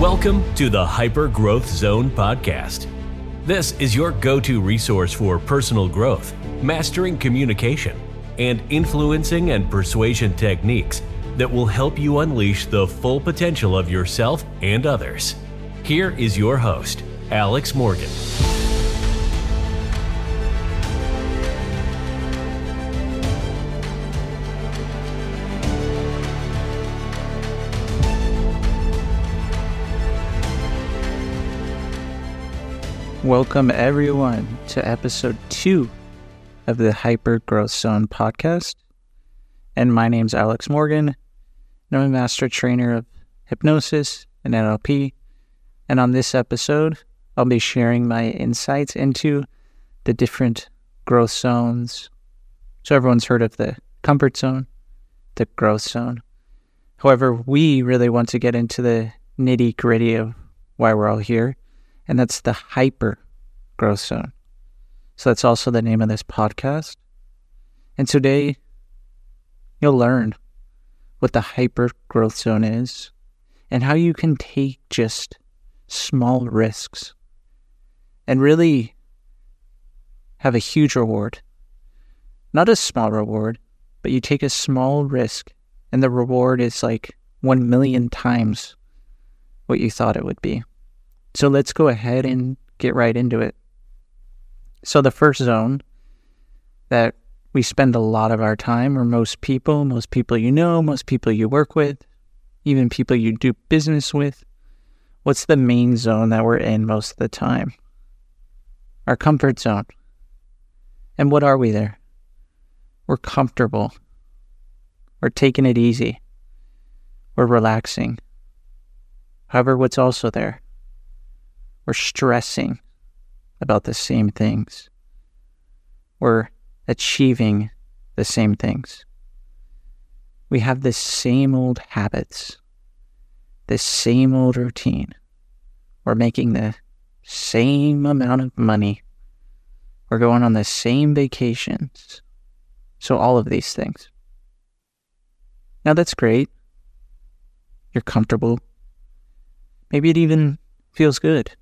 Welcome to the Hyper Growth Zone podcast. This is your go to resource for personal growth, mastering communication, and influencing and persuasion techniques that will help you unleash the full potential of yourself and others. Here is your host, Alex Morgan. Welcome, everyone, to episode two of the Hyper Growth Zone podcast. And my name's Alex Morgan, and I'm a master trainer of hypnosis and NLP. And on this episode, I'll be sharing my insights into the different growth zones. So, everyone's heard of the comfort zone, the growth zone. However, we really want to get into the nitty gritty of why we're all here and that's the hyper growth zone. So that's also the name of this podcast. And today, you'll learn what the hyper growth zone is and how you can take just small risks and really have a huge reward. Not a small reward, but you take a small risk and the reward is like 1 million times what you thought it would be. So let's go ahead and get right into it. So, the first zone that we spend a lot of our time, or most people, most people you know, most people you work with, even people you do business with, what's the main zone that we're in most of the time? Our comfort zone. And what are we there? We're comfortable. We're taking it easy. We're relaxing. However, what's also there? We're stressing about the same things. We're achieving the same things. We have the same old habits, the same old routine. We're making the same amount of money. We're going on the same vacations. So, all of these things. Now, that's great. You're comfortable. Maybe it even feels good.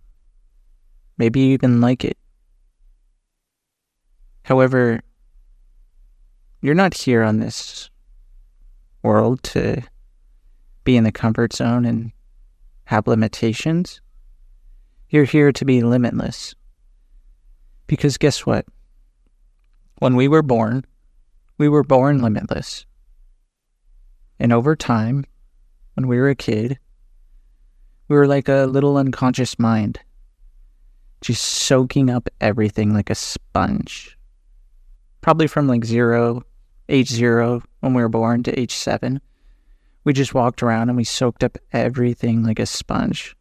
Maybe you even like it. However, you're not here on this world to be in the comfort zone and have limitations. You're here to be limitless. Because guess what? When we were born, we were born limitless. And over time, when we were a kid, we were like a little unconscious mind just soaking up everything like a sponge. Probably from like zero, age zero, when we were born, to age seven. We just walked around and we soaked up everything like a sponge.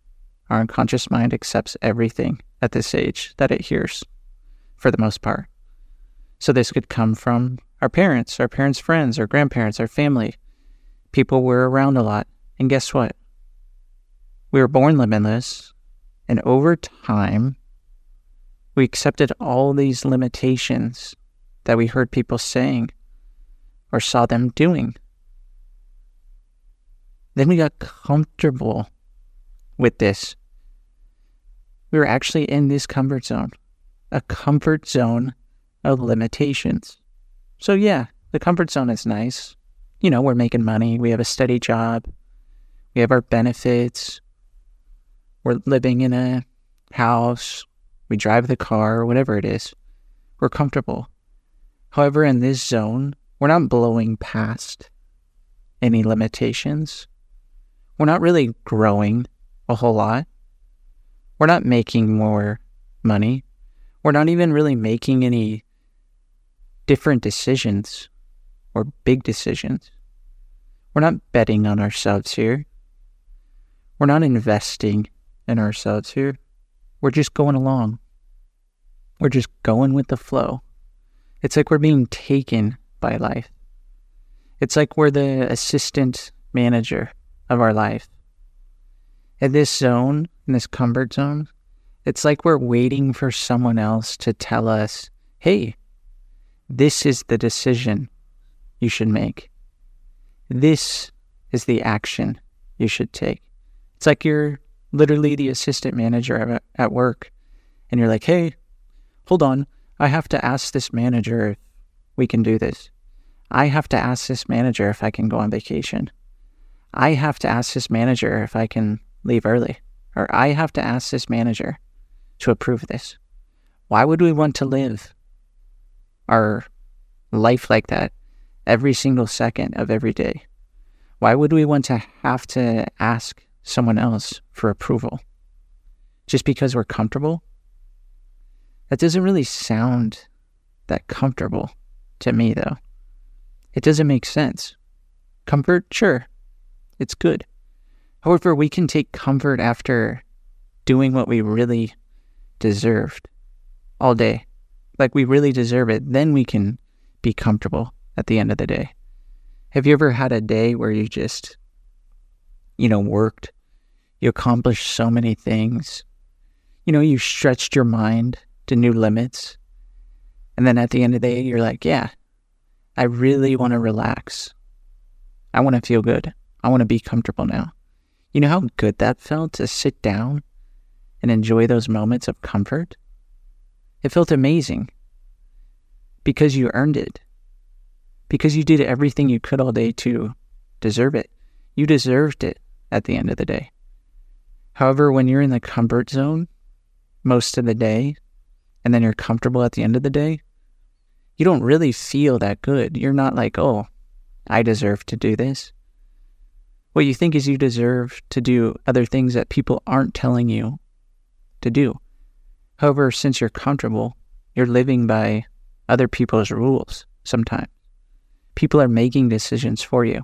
Our unconscious mind accepts everything at this age that it hears, for the most part. So this could come from our parents, our parents' friends, our grandparents, our family, people we're around a lot. And guess what? We were born limitless, and over time, we accepted all these limitations that we heard people saying or saw them doing. Then we got comfortable with this. We were actually in this comfort zone, a comfort zone of limitations. So, yeah, the comfort zone is nice. You know, we're making money, we have a steady job, we have our benefits, we're living in a house, we drive the car, or whatever it is, we're comfortable. However, in this zone, we're not blowing past any limitations. We're not really growing a whole lot. We're not making more money. We're not even really making any different decisions or big decisions. We're not betting on ourselves here. We're not investing in ourselves here. We're just going along. We're just going with the flow. It's like we're being taken by life. It's like we're the assistant manager of our life. In this zone, in this comfort zone, it's like we're waiting for someone else to tell us, hey, this is the decision you should make. This is the action you should take. It's like you're literally the assistant manager at work, and you're like, hey, hold on, I have to ask this manager if we can do this. I have to ask this manager if I can go on vacation. I have to ask this manager if I can leave early. Or I have to ask this manager to approve this. Why would we want to live our life like that every single second of every day? Why would we want to have to ask someone else for approval? Just because we're comfortable? That doesn't really sound that comfortable to me, though. It doesn't make sense. Comfort, sure, it's good. However, we can take comfort after doing what we really deserved all day. Like we really deserve it. Then we can be comfortable at the end of the day. Have you ever had a day where you just, you know, worked, you accomplished so many things, you know, you stretched your mind to new limits. And then at the end of the day, you're like, yeah, I really want to relax. I want to feel good. I want to be comfortable now. You know how good that felt to sit down and enjoy those moments of comfort? It felt amazing because you earned it, because you did everything you could all day to deserve it. You deserved it at the end of the day. However, when you're in the comfort zone most of the day, and then you're comfortable at the end of the day, you don't really feel that good. You're not like, oh, I deserve to do this. What you think is you deserve to do other things that people aren't telling you to do. However, since you're comfortable, you're living by other people's rules sometimes. People are making decisions for you.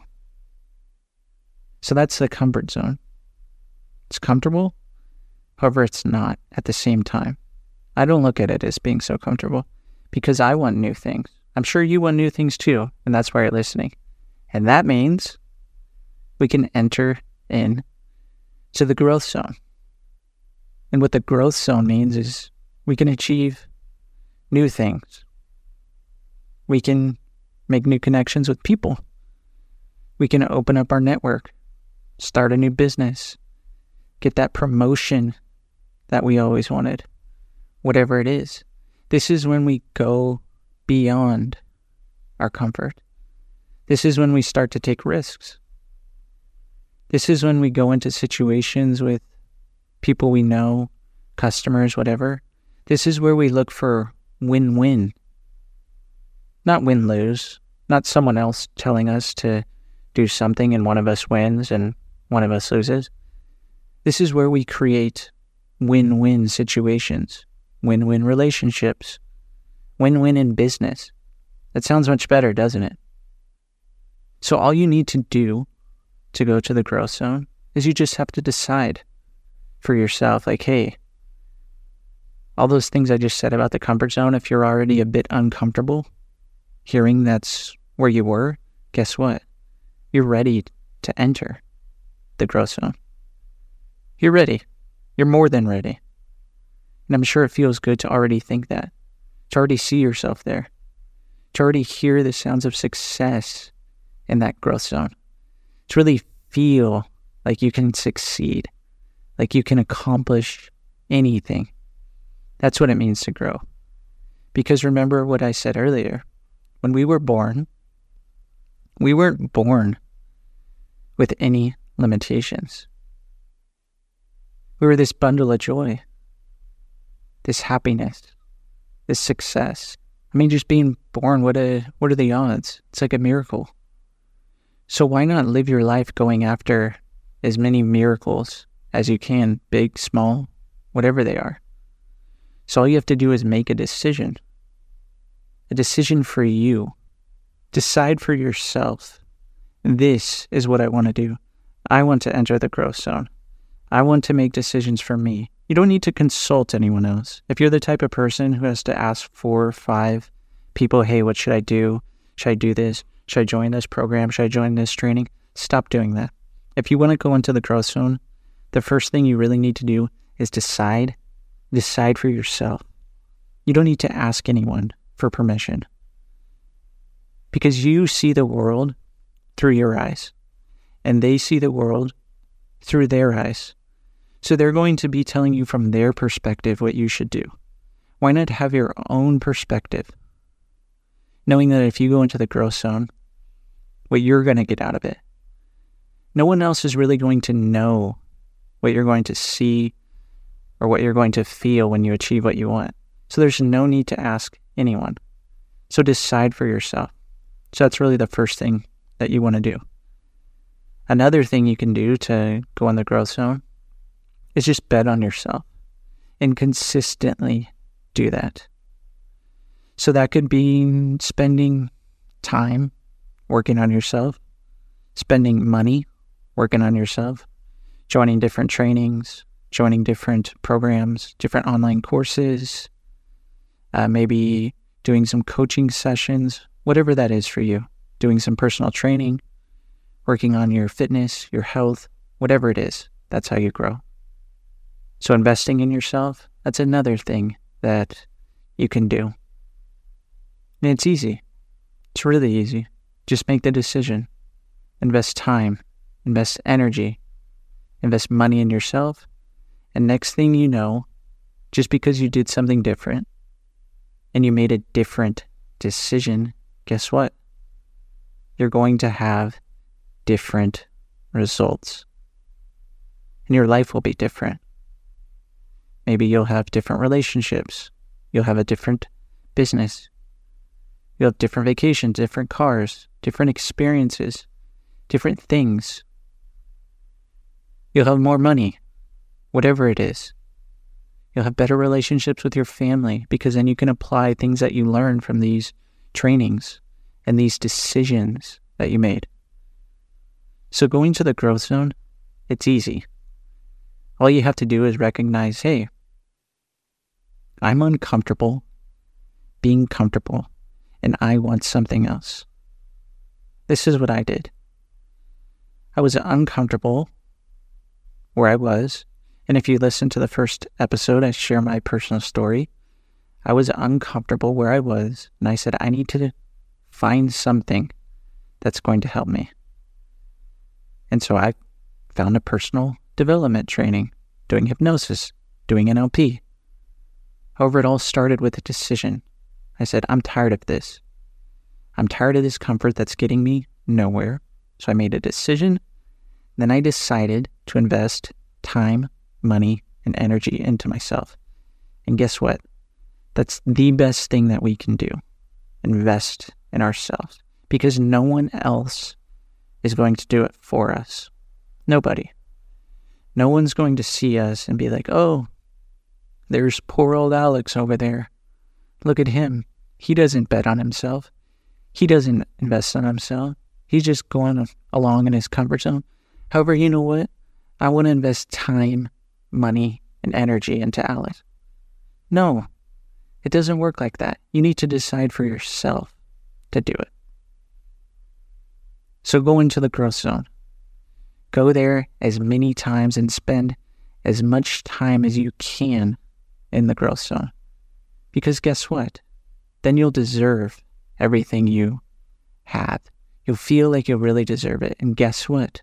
So that's the comfort zone. It's comfortable, however, it's not at the same time. I don't look at it as being so comfortable because I want new things. I'm sure you want new things too, and that's why you're listening. And that means we can enter in to the growth zone. And what the growth zone means is we can achieve new things. We can make new connections with people. We can open up our network, start a new business, get that promotion that we always wanted, whatever it is. This is when we go beyond our comfort. This is when we start to take risks. This is when we go into situations with people we know, customers, whatever. This is where we look for win win, not win lose, not someone else telling us to do something and one of us wins and one of us loses. This is where we create win win situations win win relationships, win win in business. That sounds much better, doesn't it? So, all you need to do to go to the growth zone is you just have to decide for yourself like, hey, all those things I just said about the comfort zone, if you're already a bit uncomfortable hearing that's where you were, guess what? You're ready to enter the growth zone. You're ready. You're more than ready. And I'm sure it feels good to already think that, to already see yourself there, to already hear the sounds of success in that growth zone, to really feel like you can succeed, like you can accomplish anything. That's what it means to grow. Because remember what I said earlier when we were born, we weren't born with any limitations. We were this bundle of joy this happiness, this success. I mean, just being born, what a what are the odds? It's like a miracle. So why not live your life going after as many miracles as you can, big, small, whatever they are. So all you have to do is make a decision. A decision for you. Decide for yourself. This is what I want to do. I want to enter the growth zone. I want to make decisions for me. You don't need to consult anyone else. If you're the type of person who has to ask four or five people, hey, what should I do? Should I do this? Should I join this program? Should I join this training? Stop doing that. If you want to go into the growth zone, the first thing you really need to do is decide. Decide for yourself. You don't need to ask anyone for permission because you see the world through your eyes and they see the world through their eyes. So they're going to be telling you from their perspective what you should do. Why not have your own perspective? Knowing that if you go into the growth zone, what you're going to get out of it. No one else is really going to know what you're going to see or what you're going to feel when you achieve what you want. So there's no need to ask anyone. So decide for yourself. So that's really the first thing that you want to do. Another thing you can do to go in the growth zone is just bet on yourself and consistently do that. So that could be spending time working on yourself, spending money working on yourself, joining different trainings, joining different programs, different online courses, uh, maybe doing some coaching sessions, whatever that is for you, doing some personal training, working on your fitness, your health, whatever it is. That's how you grow. So, investing in yourself, that's another thing that you can do. And it's easy. It's really easy. Just make the decision. Invest time, invest energy, invest money in yourself. And next thing you know, just because you did something different and you made a different decision, guess what? You're going to have different results. And your life will be different. Maybe you'll have different relationships. You'll have a different business. You'll have different vacations, different cars, different experiences, different things. You'll have more money, whatever it is. You'll have better relationships with your family because then you can apply things that you learn from these trainings and these decisions that you made. So going to the growth zone, it's easy. All you have to do is recognize, hey, I'm uncomfortable being comfortable and I want something else. This is what I did. I was uncomfortable where I was. And if you listen to the first episode, I share my personal story. I was uncomfortable where I was, and I said, I need to find something that's going to help me. And so I found a personal development training, doing hypnosis, doing NLP. However, it all started with a decision. I said, I'm tired of this. I'm tired of this comfort that's getting me nowhere. So I made a decision. Then I decided to invest time, money, and energy into myself. And guess what? That's the best thing that we can do invest in ourselves because no one else is going to do it for us. Nobody. No one's going to see us and be like, oh, there's poor old Alex over there. Look at him. He doesn't bet on himself. He doesn't invest in himself. He's just going along in his comfort zone. However, you know what? I want to invest time, money, and energy into Alex. No, it doesn't work like that. You need to decide for yourself to do it. So go into the growth zone. Go there as many times and spend as much time as you can in the growth zone. Because guess what? Then you'll deserve everything you have. You'll feel like you really deserve it. And guess what?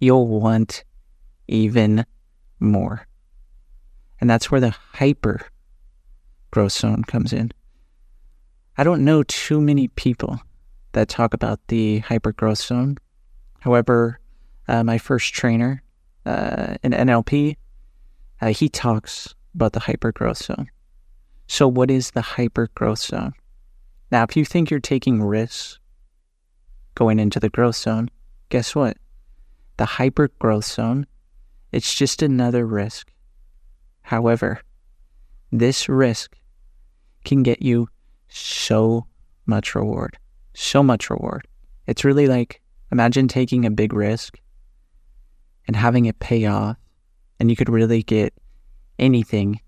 You'll want even more. And that's where the hyper growth zone comes in. I don't know too many people that talk about the hyper growth zone. However, uh, my first trainer uh, in NLP, uh, he talks about the hyper growth zone. So, what is the hyper growth zone? Now, if you think you're taking risks going into the growth zone, guess what? The hyper growth zone, it's just another risk. However, this risk can get you so much reward. So much reward. It's really like imagine taking a big risk and having it pay off, and you could really get anything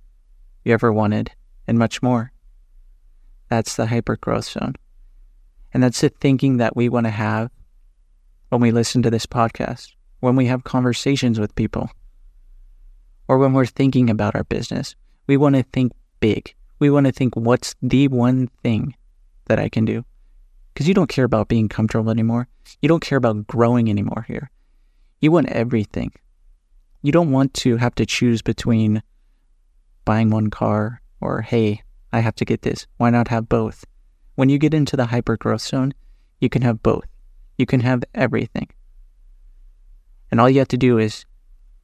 you ever wanted and much more. That's the hyper growth zone. And that's the thinking that we want to have when we listen to this podcast, when we have conversations with people, or when we're thinking about our business. We want to think big. We want to think, what's the one thing that I can do? Because you don't care about being comfortable anymore. You don't care about growing anymore here. You want everything. You don't want to have to choose between buying one car or, hey, I have to get this. Why not have both? When you get into the hyper growth zone, you can have both. You can have everything. And all you have to do is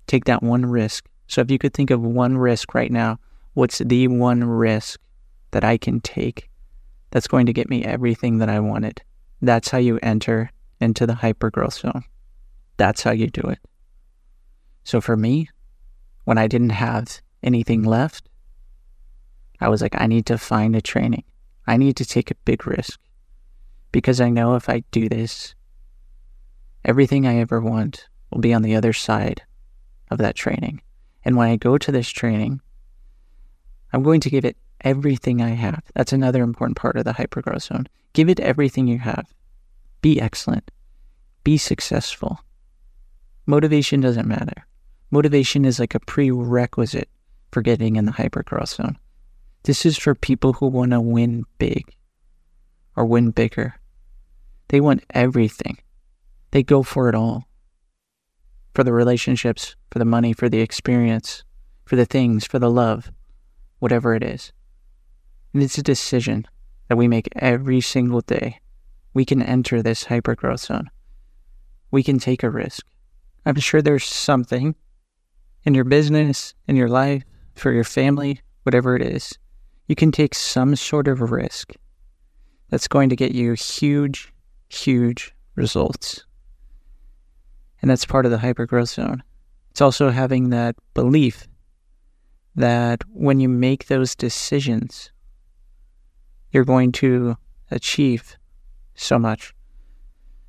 take that one risk. So if you could think of one risk right now, what's the one risk that I can take that's going to get me everything that I wanted? That's how you enter into the hyper growth zone. That's how you do it. So for me, when I didn't have anything left, I was like, I need to find a training. I need to take a big risk because I know if I do this, everything I ever want will be on the other side of that training. And when I go to this training, I'm going to give it everything I have. That's another important part of the hypergrowth zone. Give it everything you have. Be excellent. Be successful. Motivation doesn't matter. Motivation is like a prerequisite for getting in the hypergrowth zone. This is for people who want to win big or win bigger. They want everything. They go for it all. For the relationships, for the money, for the experience, for the things, for the love, whatever it is. And it's a decision that we make every single day. We can enter this hypergrowth zone. We can take a risk. I'm sure there's something in your business, in your life, for your family, whatever it is, you can take some sort of risk that's going to get you huge, huge results. And that's part of the hypergrowth zone. It's also having that belief that when you make those decisions, you're going to achieve so much.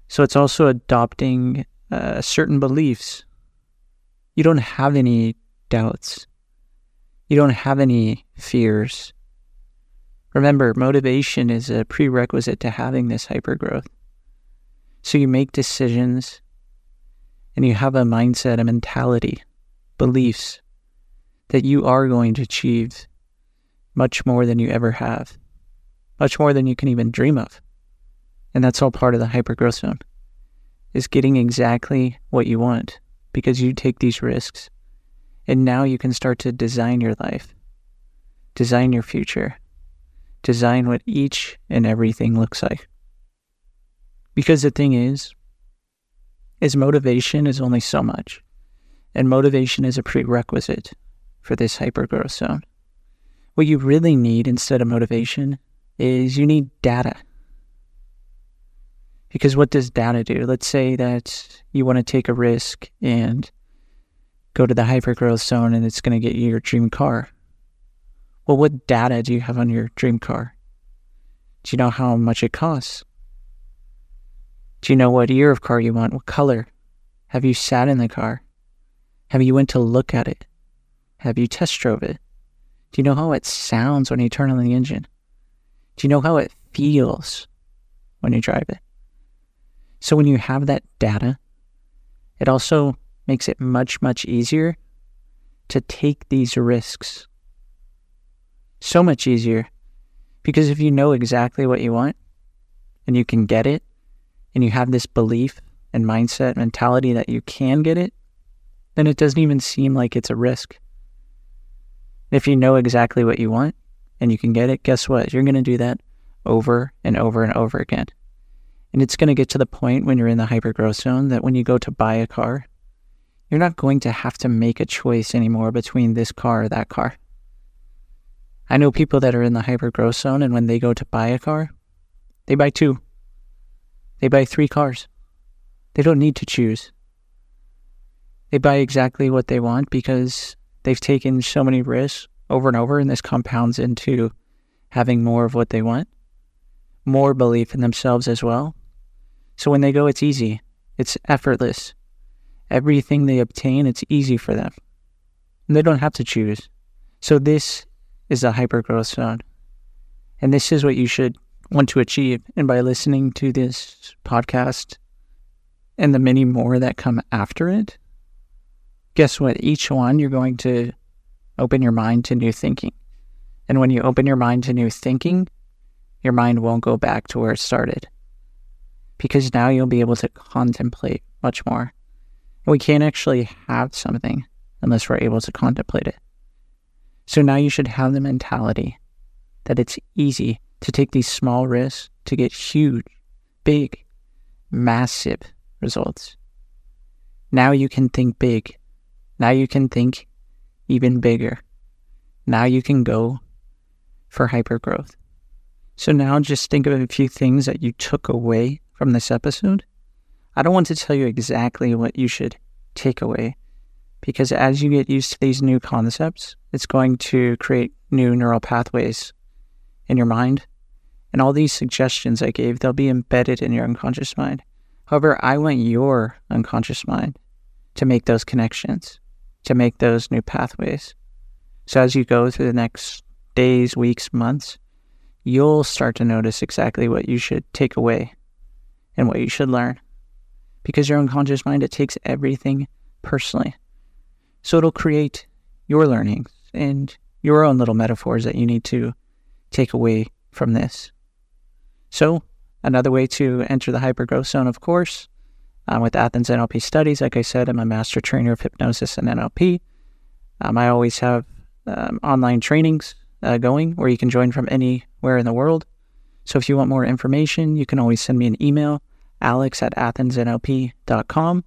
So it's also adopting uh, certain beliefs. You don't have any doubts. You don't have any fears. Remember, motivation is a prerequisite to having this hypergrowth. So you make decisions and you have a mindset, a mentality, beliefs that you are going to achieve much more than you ever have, much more than you can even dream of. And that's all part of the hypergrowth zone is getting exactly what you want because you take these risks. And now you can start to design your life, design your future, design what each and everything looks like. Because the thing is, is motivation is only so much. And motivation is a prerequisite for this hypergrowth zone. What you really need instead of motivation is you need data. Because what does data do? Let's say that you want to take a risk and go to the hypergrowth zone and it's going to get you your dream car. Well, what data do you have on your dream car? Do you know how much it costs? Do you know what year of car you want? What color? Have you sat in the car? Have you went to look at it? Have you test drove it? Do you know how it sounds when you turn on the engine? Do you know how it feels when you drive it? So when you have that data, it also makes it much, much easier to take these risks. So much easier. Because if you know exactly what you want and you can get it, and you have this belief and mindset mentality that you can get it, then it doesn't even seem like it's a risk. If you know exactly what you want and you can get it, guess what? You're going to do that over and over and over again. And it's going to get to the point when you're in the hypergrowth zone that when you go to buy a car, you're not going to have to make a choice anymore between this car or that car. I know people that are in the hypergrowth zone, and when they go to buy a car, they buy two. They buy three cars. They don't need to choose. They buy exactly what they want because they've taken so many risks over and over, and this compounds into having more of what they want, more belief in themselves as well. So when they go, it's easy, it's effortless. Everything they obtain, it's easy for them. And they don't have to choose. So this is a hypergrowth zone. And this is what you should want to achieve. And by listening to this podcast and the many more that come after it, guess what? Each one, you're going to open your mind to new thinking. And when you open your mind to new thinking, your mind won't go back to where it started because now you'll be able to contemplate much more. We can't actually have something unless we're able to contemplate it. So now you should have the mentality that it's easy to take these small risks to get huge, big, massive results. Now you can think big. Now you can think even bigger. Now you can go for hyper growth. So now just think of a few things that you took away from this episode. I don't want to tell you exactly what you should take away because as you get used to these new concepts, it's going to create new neural pathways in your mind. And all these suggestions I gave, they'll be embedded in your unconscious mind. However, I want your unconscious mind to make those connections, to make those new pathways. So as you go through the next days, weeks, months, you'll start to notice exactly what you should take away and what you should learn. Because your unconscious mind, it takes everything personally. So it'll create your learnings and your own little metaphors that you need to take away from this. So, another way to enter the hypergrowth zone, of course, um, with Athens NLP Studies, like I said, I'm a master trainer of hypnosis and NLP. Um, I always have um, online trainings uh, going where you can join from anywhere in the world. So if you want more information, you can always send me an email, alex at athensnlp.com,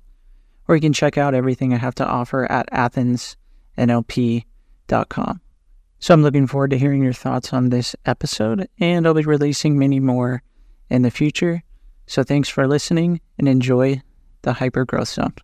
or you can check out everything I have to offer at athensnlp.com. So I'm looking forward to hearing your thoughts on this episode, and I'll be releasing many more in the future. So thanks for listening and enjoy the hyper growth zone.